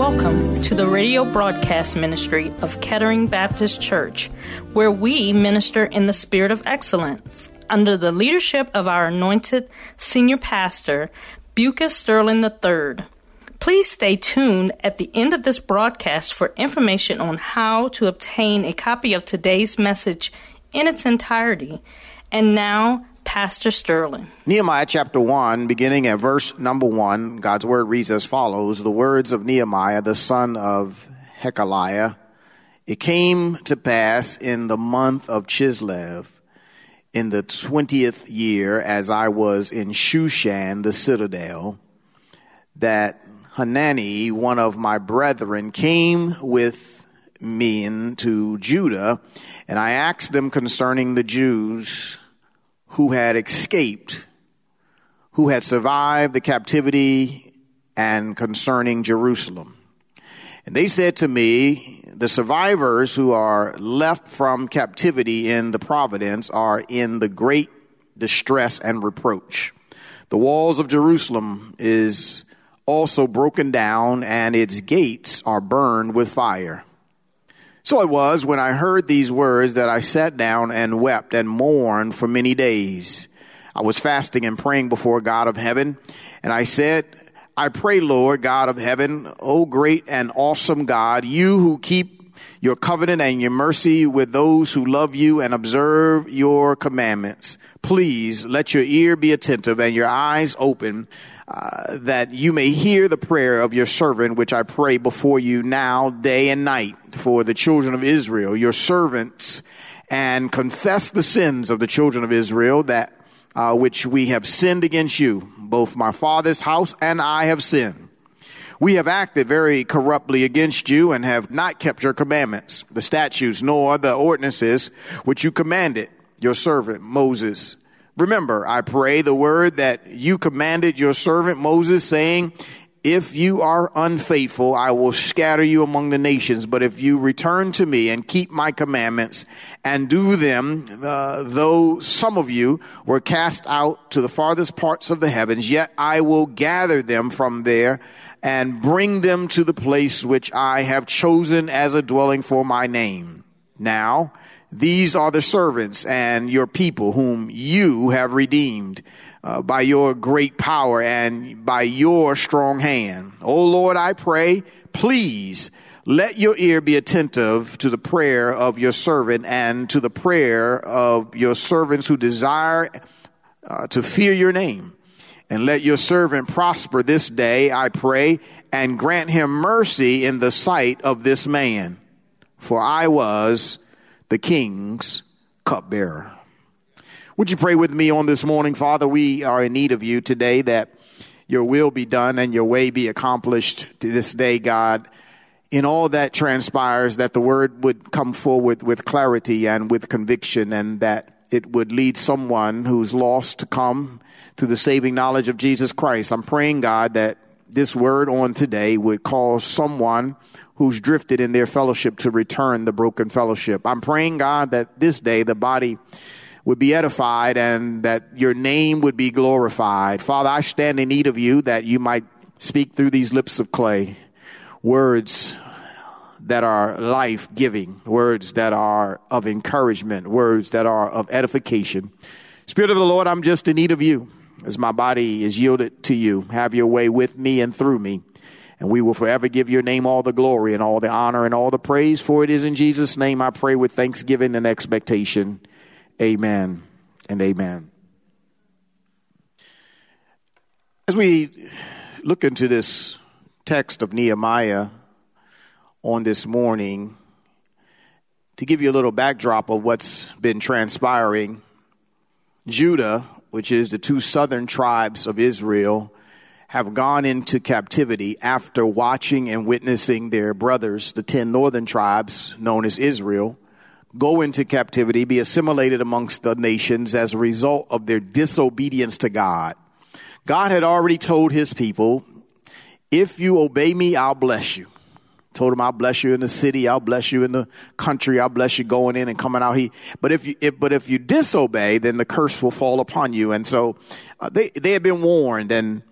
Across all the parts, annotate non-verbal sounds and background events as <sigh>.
Welcome to the radio broadcast ministry of Kettering Baptist Church, where we minister in the spirit of excellence under the leadership of our anointed senior pastor, Bucas Sterling III. Please stay tuned at the end of this broadcast for information on how to obtain a copy of today's message in its entirety. And now, Pastor Sterling. Nehemiah chapter 1, beginning at verse number 1, God's word reads as follows The words of Nehemiah, the son of Hachaliah. It came to pass in the month of Chislev, in the twentieth year, as I was in Shushan, the citadel, that Hanani, one of my brethren, came with me to Judah, and I asked them concerning the Jews who had escaped, who had survived the captivity, and concerning Jerusalem. And they said to me, The survivors who are left from captivity in the providence are in the great distress and reproach. The walls of Jerusalem is also broken down, and its gates are burned with fire. So it was when I heard these words that I sat down and wept and mourned for many days. I was fasting and praying before God of heaven, and I said, I pray, Lord God of heaven, O great and awesome God, you who keep your covenant and your mercy with those who love you and observe your commandments. Please let your ear be attentive and your eyes open uh, that you may hear the prayer of your servant, which I pray before you now, day and night, for the children of Israel, your servants, and confess the sins of the children of Israel that uh, which we have sinned against you. Both my father's house and I have sinned. We have acted very corruptly against you and have not kept your commandments, the statutes, nor the ordinances which you commanded your servant Moses. Remember, I pray the word that you commanded your servant Moses, saying, if you are unfaithful, I will scatter you among the nations. But if you return to me and keep my commandments and do them, uh, though some of you were cast out to the farthest parts of the heavens, yet I will gather them from there and bring them to the place which I have chosen as a dwelling for my name. Now, these are the servants and your people whom you have redeemed uh, by your great power and by your strong hand. Oh Lord, I pray, please let your ear be attentive to the prayer of your servant and to the prayer of your servants who desire uh, to fear your name. And let your servant prosper this day, I pray, and grant him mercy in the sight of this man. For I was the king's cupbearer. Would you pray with me on this morning, Father? We are in need of you today that your will be done and your way be accomplished to this day, God. In all that transpires, that the word would come forward with clarity and with conviction, and that it would lead someone who's lost to come to the saving knowledge of Jesus Christ. I'm praying, God, that this word on today would cause someone who's drifted in their fellowship to return the broken fellowship. I'm praying, God, that this day the body would be edified and that your name would be glorified. Father, I stand in need of you that you might speak through these lips of clay words that are life giving, words that are of encouragement, words that are of edification. Spirit of the Lord, I'm just in need of you as my body is yielded to you. Have your way with me and through me. And we will forever give your name all the glory and all the honor and all the praise. For it is in Jesus' name I pray with thanksgiving and expectation. Amen and amen. As we look into this text of Nehemiah on this morning, to give you a little backdrop of what's been transpiring, Judah, which is the two southern tribes of Israel, have gone into captivity after watching and witnessing their brothers, the 10 northern tribes known as Israel, go into captivity, be assimilated amongst the nations as a result of their disobedience to God. God had already told his people, if you obey me, I'll bless you. Told him, I'll bless you in the city. I'll bless you in the country. I'll bless you going in and coming out. He, but if you, if, but if you disobey, then the curse will fall upon you. And so uh, they, they had been warned and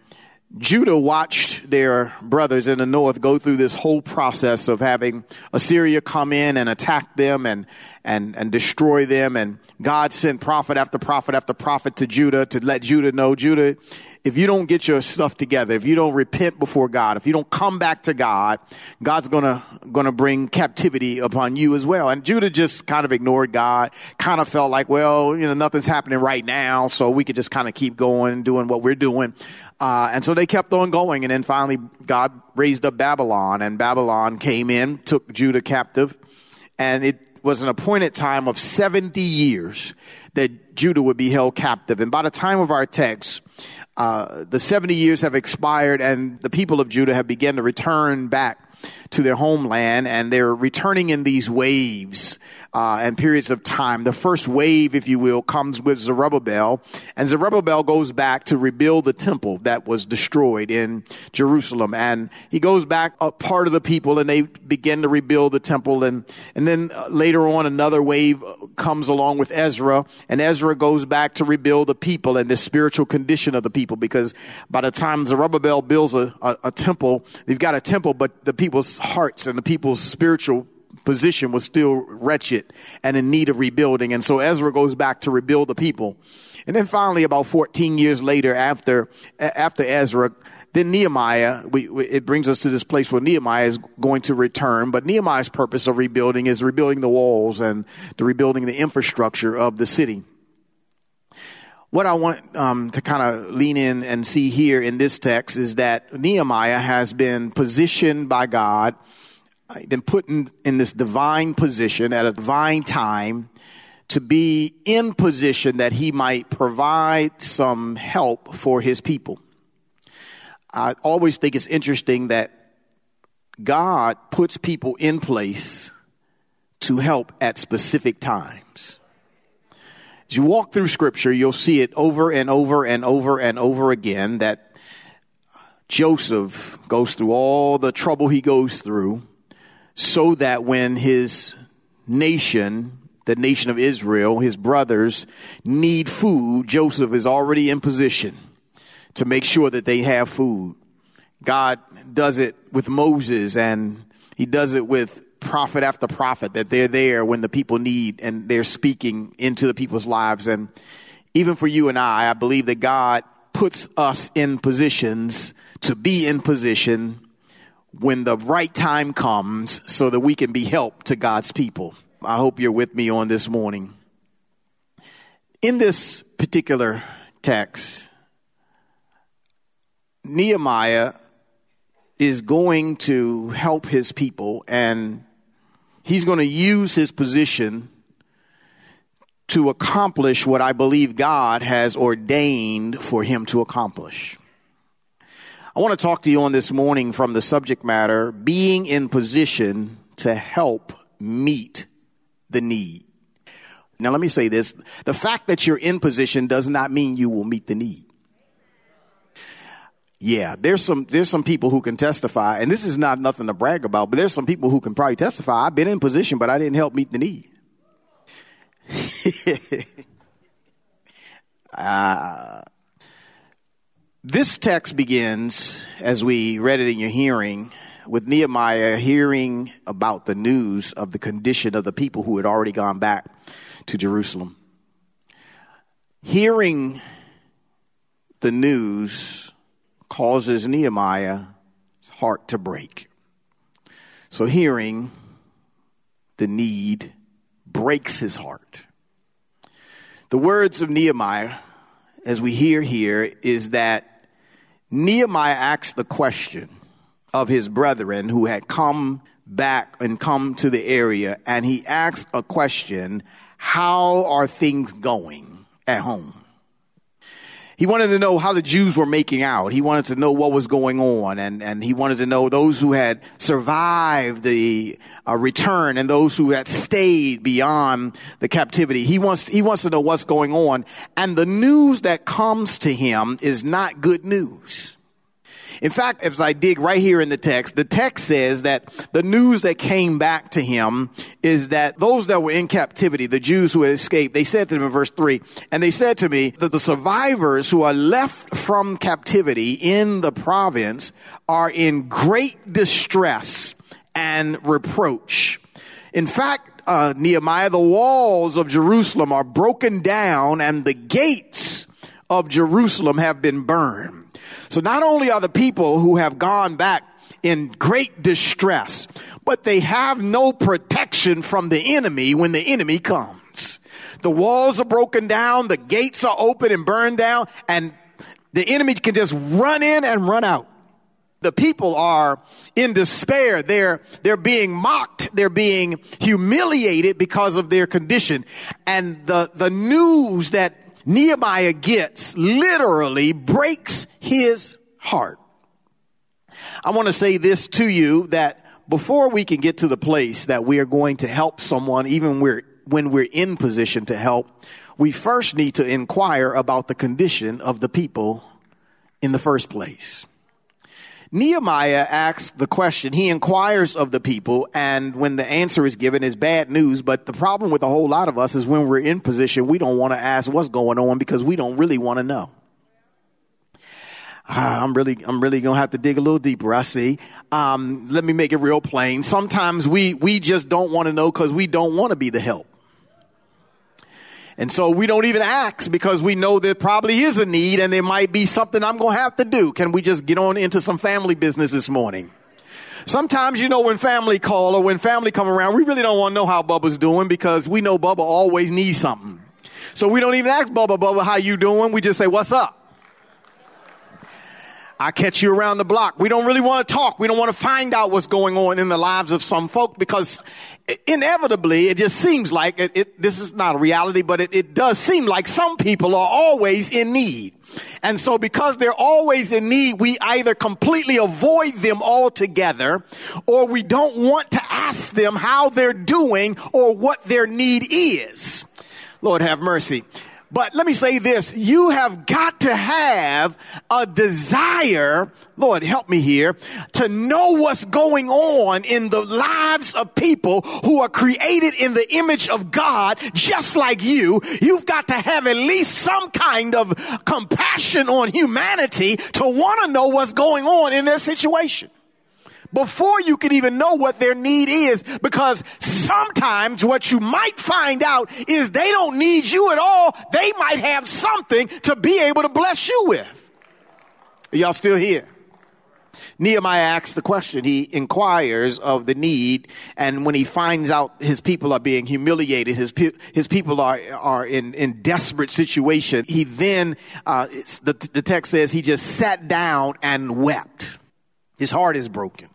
Judah watched their brothers in the north go through this whole process of having Assyria come in and attack them and, and, and destroy them. And God sent prophet after prophet after prophet to Judah to let Judah know, Judah, if you don't get your stuff together, if you don't repent before God, if you don't come back to God, God's gonna, gonna bring captivity upon you as well. And Judah just kind of ignored God, kind of felt like, well, you know, nothing's happening right now, so we could just kind of keep going, doing what we're doing. Uh, and so they kept on going. And then finally, God raised up Babylon, and Babylon came in, took Judah captive, and it was an appointed time of 70 years that Judah would be held captive. And by the time of our text, uh, the 70 years have expired and the people of Judah have begun to return back to their homeland and they're returning in these waves uh, and periods of time. The first wave, if you will, comes with Zerubbabel, and Zerubbabel goes back to rebuild the temple that was destroyed in Jerusalem, and he goes back a part of the people, and they begin to rebuild the temple, and and then uh, later on another wave comes along with Ezra, and Ezra goes back to rebuild the people and the spiritual condition of the people, because by the time Zerubbabel builds a, a, a temple, they've got a temple, but the people's hearts and the people's spiritual position was still wretched and in need of rebuilding. And so Ezra goes back to rebuild the people. And then finally, about 14 years later, after, after Ezra, then Nehemiah, we, we, it brings us to this place where Nehemiah is going to return. But Nehemiah's purpose of rebuilding is rebuilding the walls and the rebuilding the infrastructure of the city. What I want um, to kind of lean in and see here in this text is that Nehemiah has been positioned by God been put in, in this divine position at a divine time to be in position that he might provide some help for his people. I always think it's interesting that God puts people in place to help at specific times. As you walk through scripture, you'll see it over and over and over and over again that Joseph goes through all the trouble he goes through so that when his nation, the nation of Israel, his brothers need food, Joseph is already in position to make sure that they have food. God does it with Moses and he does it with prophet after prophet that they're there when the people need and they're speaking into the people's lives. And even for you and I, I believe that God puts us in positions to be in position when the right time comes so that we can be help to God's people. I hope you're with me on this morning. In this particular text, Nehemiah is going to help his people and he's going to use his position to accomplish what I believe God has ordained for him to accomplish. I want to talk to you on this morning from the subject matter being in position to help meet the need. Now, let me say this the fact that you're in position does not mean you will meet the need. Yeah, there's some there's some people who can testify, and this is not nothing to brag about, but there's some people who can probably testify. I've been in position, but I didn't help meet the need. <laughs> uh, this text begins, as we read it in your hearing, with Nehemiah hearing about the news of the condition of the people who had already gone back to Jerusalem. Hearing the news causes Nehemiah's heart to break. So, hearing the need breaks his heart. The words of Nehemiah as we hear here, is that Nehemiah asked the question of his brethren who had come back and come to the area, and he asked a question How are things going at home? He wanted to know how the Jews were making out. He wanted to know what was going on. And, and he wanted to know those who had survived the uh, return and those who had stayed beyond the captivity. He wants, he wants to know what's going on. And the news that comes to him is not good news. In fact, as I dig right here in the text, the text says that the news that came back to him is that those that were in captivity, the Jews who had escaped, they said to him in verse 3, and they said to me that the survivors who are left from captivity in the province are in great distress and reproach. In fact, uh, Nehemiah, the walls of Jerusalem are broken down and the gates of Jerusalem have been burned. So not only are the people who have gone back in great distress, but they have no protection from the enemy when the enemy comes. The walls are broken down, the gates are open and burned down, and the enemy can just run in and run out. The people are in despair. They're, they're being mocked. They're being humiliated because of their condition. And the, the news that Nehemiah gets literally breaks his heart. I want to say this to you that before we can get to the place that we are going to help someone, even we're, when we're in position to help, we first need to inquire about the condition of the people in the first place. Nehemiah asks the question, he inquires of the people, and when the answer is given is bad news. But the problem with a whole lot of us is when we're in position, we don't want to ask what's going on because we don't really want to know. Ah, I'm really, I'm really gonna have to dig a little deeper. I see. Um, let me make it real plain. Sometimes we, we just don't want to know because we don't want to be the help. And so we don't even ask because we know there probably is a need and there might be something I'm going to have to do. Can we just get on into some family business this morning? Sometimes, you know, when family call or when family come around, we really don't want to know how Bubba's doing because we know Bubba always needs something. So we don't even ask Bubba, Bubba, how you doing? We just say, what's up? I catch you around the block. We don't really want to talk. We don't want to find out what's going on in the lives of some folk because inevitably it just seems like it, it, this is not a reality, but it, it does seem like some people are always in need. And so because they're always in need, we either completely avoid them altogether or we don't want to ask them how they're doing or what their need is. Lord have mercy. But let me say this. You have got to have a desire, Lord help me here, to know what's going on in the lives of people who are created in the image of God just like you. You've got to have at least some kind of compassion on humanity to want to know what's going on in their situation before you can even know what their need is because sometimes what you might find out is they don't need you at all. They might have something to be able to bless you with. Are y'all still here? Nehemiah asks the question. He inquires of the need, and when he finds out his people are being humiliated, his pe- his people are are in in desperate situation. He then uh, the the text says he just sat down and wept. His heart is broken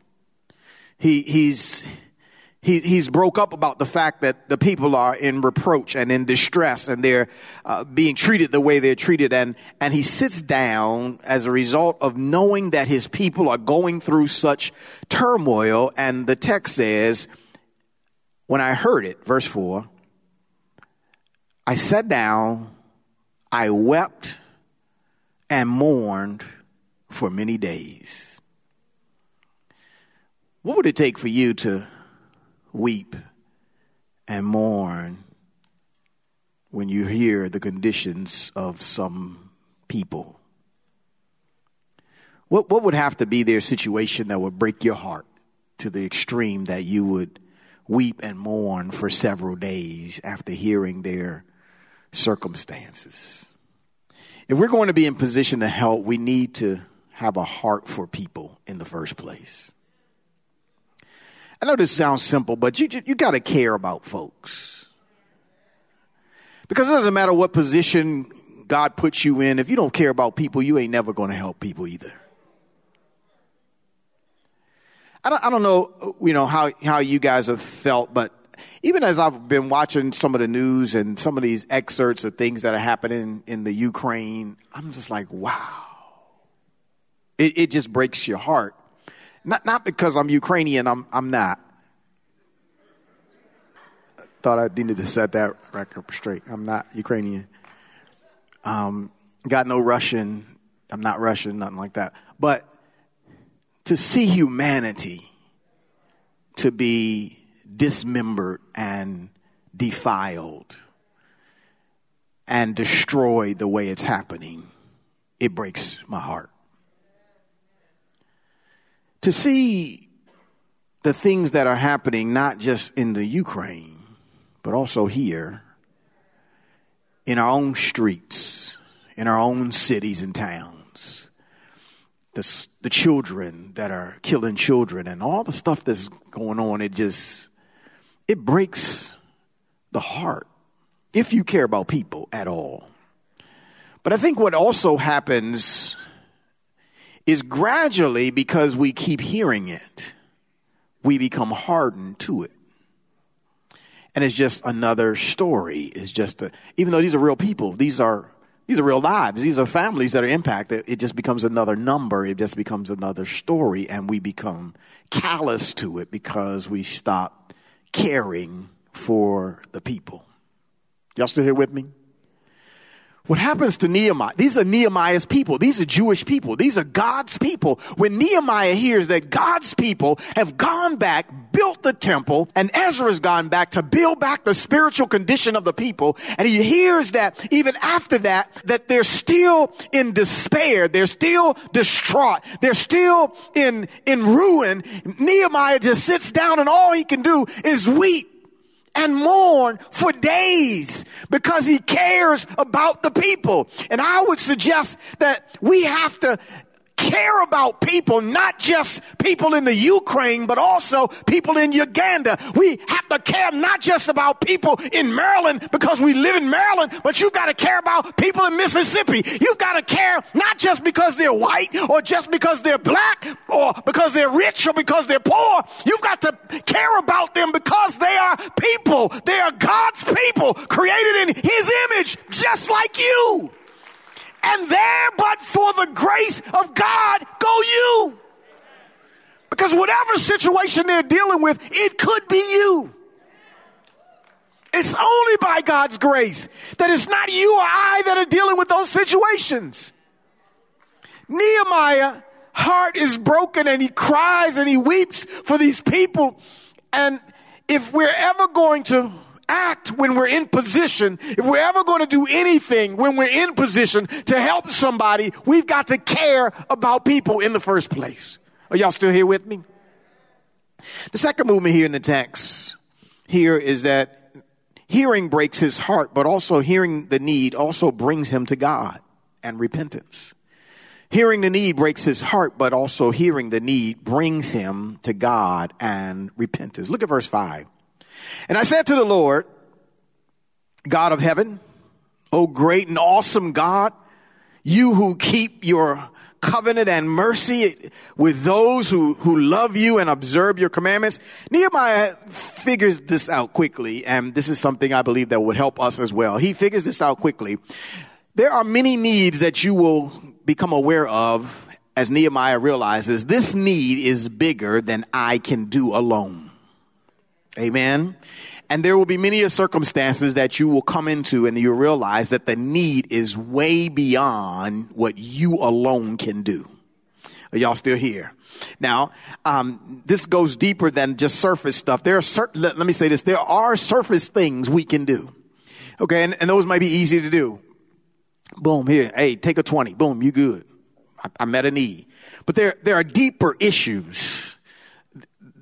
he, he's, he, he's broke up about the fact that the people are in reproach and in distress and they're uh, being treated the way they're treated. And, and he sits down as a result of knowing that his people are going through such turmoil. And the text says, when I heard it, verse 4, I sat down, I wept and mourned for many days. What would it take for you to weep and mourn when you hear the conditions of some people? What, what would have to be their situation that would break your heart to the extreme that you would weep and mourn for several days after hearing their circumstances? If we're going to be in position to help, we need to have a heart for people in the first place. I know this sounds simple, but you, you got to care about folks. Because it doesn't matter what position God puts you in, if you don't care about people, you ain't never going to help people either. I don't, I don't know, you know, how, how you guys have felt, but even as I've been watching some of the news and some of these excerpts of things that are happening in the Ukraine, I'm just like, wow. It, it just breaks your heart. Not, not because I'm Ukrainian, I'm, I'm not. Thought I needed to set that record straight. I'm not Ukrainian. Um, got no Russian. I'm not Russian, nothing like that. But to see humanity to be dismembered and defiled and destroyed the way it's happening, it breaks my heart. To see the things that are happening, not just in the Ukraine, but also here, in our own streets, in our own cities and towns, the, the children that are killing children and all the stuff that's going on, it just, it breaks the heart if you care about people at all. But I think what also happens is gradually because we keep hearing it, we become hardened to it. And it's just another story. It's just a, even though these are real people, these are these are real lives. These are families that are impacted. It just becomes another number. It just becomes another story, and we become callous to it because we stop caring for the people. Y'all still here with me? What happens to Nehemiah? These are Nehemiah's people. These are Jewish people. These are God's people. When Nehemiah hears that God's people have gone back, built the temple, and Ezra's gone back to build back the spiritual condition of the people, and he hears that even after that, that they're still in despair, they're still distraught, they're still in, in ruin, Nehemiah just sits down and all he can do is weep and mourn for days because he cares about the people. And I would suggest that we have to care about people, not just people in the Ukraine, but also people in Uganda. We have to care not just about people in Maryland because we live in Maryland, but you've got to care about people in Mississippi. You've got to care not just because they're white or just because they're black or because they're rich or because they're poor. You've got to care about them because they His image, just like you and there but for the grace of God go you. Because whatever situation they're dealing with, it could be you. It's only by God's grace that it's not you or I that are dealing with those situations. Nehemiah heart is broken and he cries and he weeps for these people. And if we're ever going to act when we're in position, if we're ever going to do anything when we're in position to help somebody, we've got to care about people in the first place. Are y'all still here with me? The second movement here in the text here is that hearing breaks his heart, but also hearing the need also brings him to God and repentance. Hearing the need breaks his heart, but also hearing the need brings him to God and repentance. Look at verse 5. And I said to the Lord, God of heaven, O great and awesome God, you who keep your covenant and mercy with those who, who love you and observe your commandments. Nehemiah figures this out quickly, and this is something I believe that would help us as well. He figures this out quickly. There are many needs that you will become aware of as Nehemiah realizes this need is bigger than I can do alone. Amen. And there will be many circumstances that you will come into and you realize that the need is way beyond what you alone can do. Are y'all still here? Now, um, this goes deeper than just surface stuff. There are certain, let, let, me say this, there are surface things we can do. Okay, and, and, those might be easy to do. Boom, here, hey, take a 20. Boom, you good. I, I met a need. But there, there are deeper issues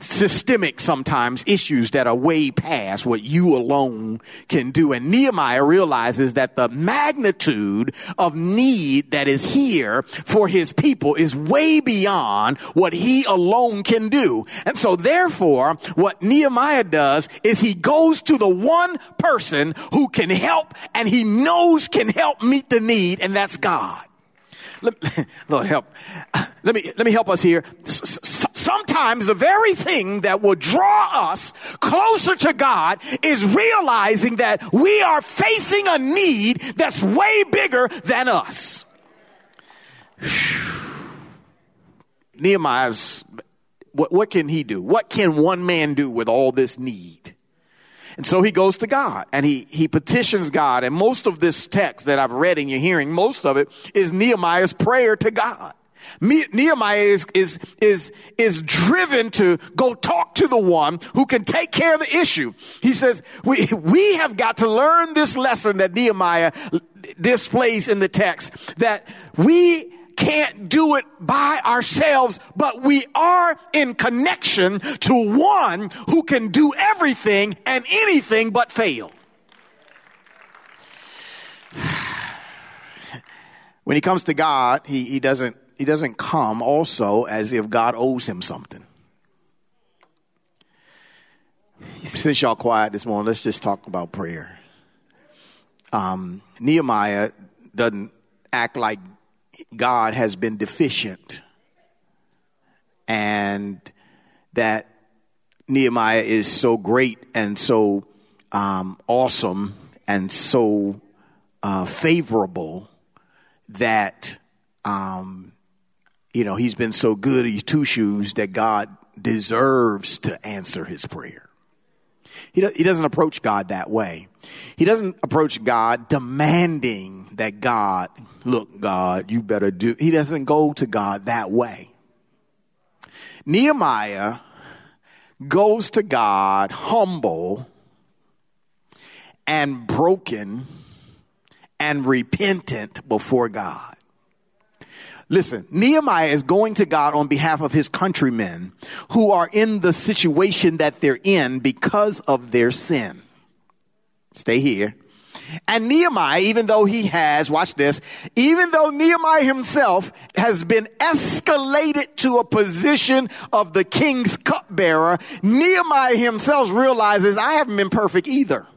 systemic sometimes issues that are way past what you alone can do. And Nehemiah realizes that the magnitude of need that is here for his people is way beyond what he alone can do. And so therefore, what Nehemiah does is he goes to the one person who can help and he knows can help meet the need, and that's God. Let, <laughs> Lord help. Let me let me help us here. Sometimes the very thing that will draw us closer to God is realizing that we are facing a need that's way bigger than us. <sighs> Nehemiah's, what, what can he do? What can one man do with all this need? And so he goes to God and he, he petitions God. And most of this text that I've read and you're hearing, most of it is Nehemiah's prayer to God. Nehemiah is, is, is, is driven to go talk to the one who can take care of the issue. He says, we, we have got to learn this lesson that Nehemiah displays in the text that we can't do it by ourselves, but we are in connection to one who can do everything and anything but fail. <sighs> When he comes to God, he, he doesn't he doesn't come also as if God owes him something. Since y'all quiet this morning, let's just talk about prayer. Um, Nehemiah doesn't act like God has been deficient and that Nehemiah is so great and so um, awesome and so uh, favorable that um, you know, he's been so good at two shoes that God deserves to answer his prayer. He, he doesn't approach God that way. He doesn't approach God demanding that God, look, God, you better do. He doesn't go to God that way. Nehemiah goes to God humble and broken and repentant before God. Listen, Nehemiah is going to God on behalf of his countrymen who are in the situation that they're in because of their sin. Stay here. And Nehemiah, even though he has, watch this, even though Nehemiah himself has been escalated to a position of the king's cupbearer, Nehemiah himself realizes I haven't been perfect either.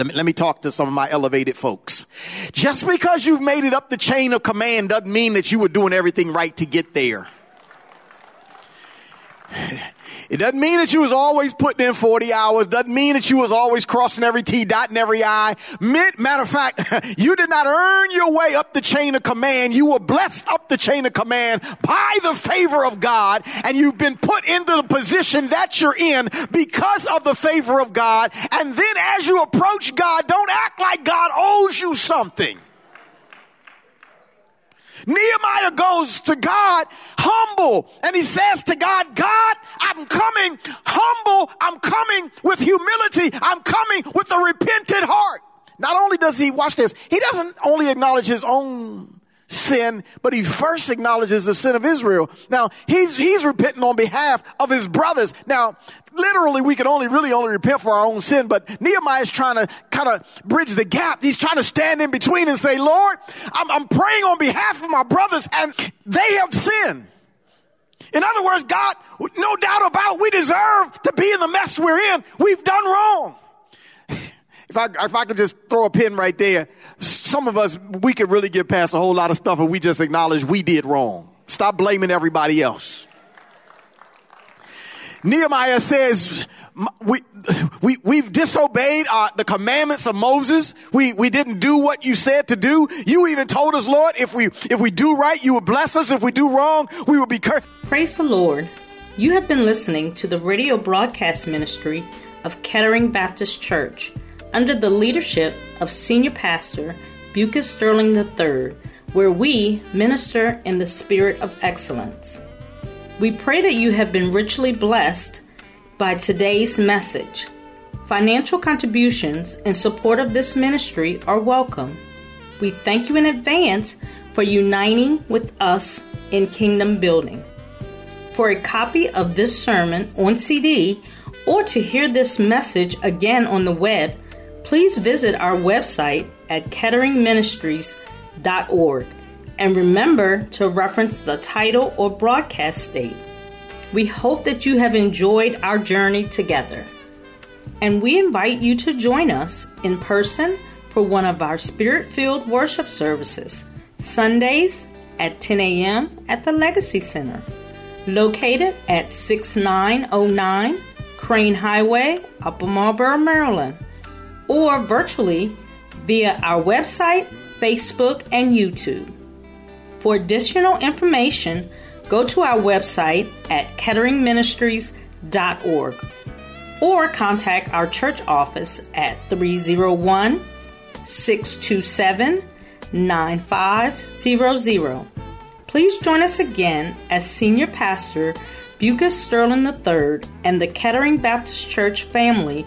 Let me, let me talk to some of my elevated folks. Just because you've made it up the chain of command doesn't mean that you were doing everything right to get there. It doesn't mean that you was always putting in 40 hours. Doesn't mean that you was always crossing every T, dotting every I. Matter of fact, <laughs> you did not earn your way up the chain of command. You were blessed up the chain of command by the favor of God. And you've been put into the position that you're in because of the favor of God. And then as you approach God, don't act like God owes you something. Nehemiah goes to God humble and he says to God, God, I'm coming humble. I'm coming with humility. I'm coming with a repentant heart. Not only does he, watch this, he doesn't only acknowledge his own sin, but he first acknowledges the sin of Israel. Now, he's, he's repenting on behalf of his brothers. Now, literally, we can only really only repent for our own sin, but Nehemiah is trying to kind of bridge the gap. He's trying to stand in between and say, Lord, I'm, I'm praying on behalf of my brothers and they have sinned. In other words, God, no doubt about we deserve to be in the mess we're in. We've done wrong. If I, if I could just throw a pin right there, some of us, we could really get past a whole lot of stuff if we just acknowledge we did wrong. Stop blaming everybody else. Nehemiah says, we, we, we've disobeyed uh, the commandments of Moses. We, we didn't do what you said to do. You even told us, Lord, if we, if we do right, you will bless us. If we do wrong, we will be cursed. Praise the Lord. You have been listening to the radio broadcast ministry of Kettering Baptist Church under the leadership of Senior Pastor Bucus Sterling III, where we minister in the spirit of excellence. We pray that you have been richly blessed by today's message. Financial contributions in support of this ministry are welcome. We thank you in advance for uniting with us in kingdom building. For a copy of this sermon on CD or to hear this message again on the web, please visit our website at ketteringministries.org and remember to reference the title or broadcast date. We hope that you have enjoyed our journey together. And we invite you to join us in person for one of our spirit filled worship services, Sundays at 10 a.m. at the Legacy Center. located at 6909 Crane Highway, Upper Marlboro, Maryland, or virtually via our website, Facebook, and YouTube. For additional information, go to our website at ketteringministries.org or contact our church office at 301 627 9500. Please join us again as Senior Pastor Bucus Sterling III and the Kettering Baptist Church family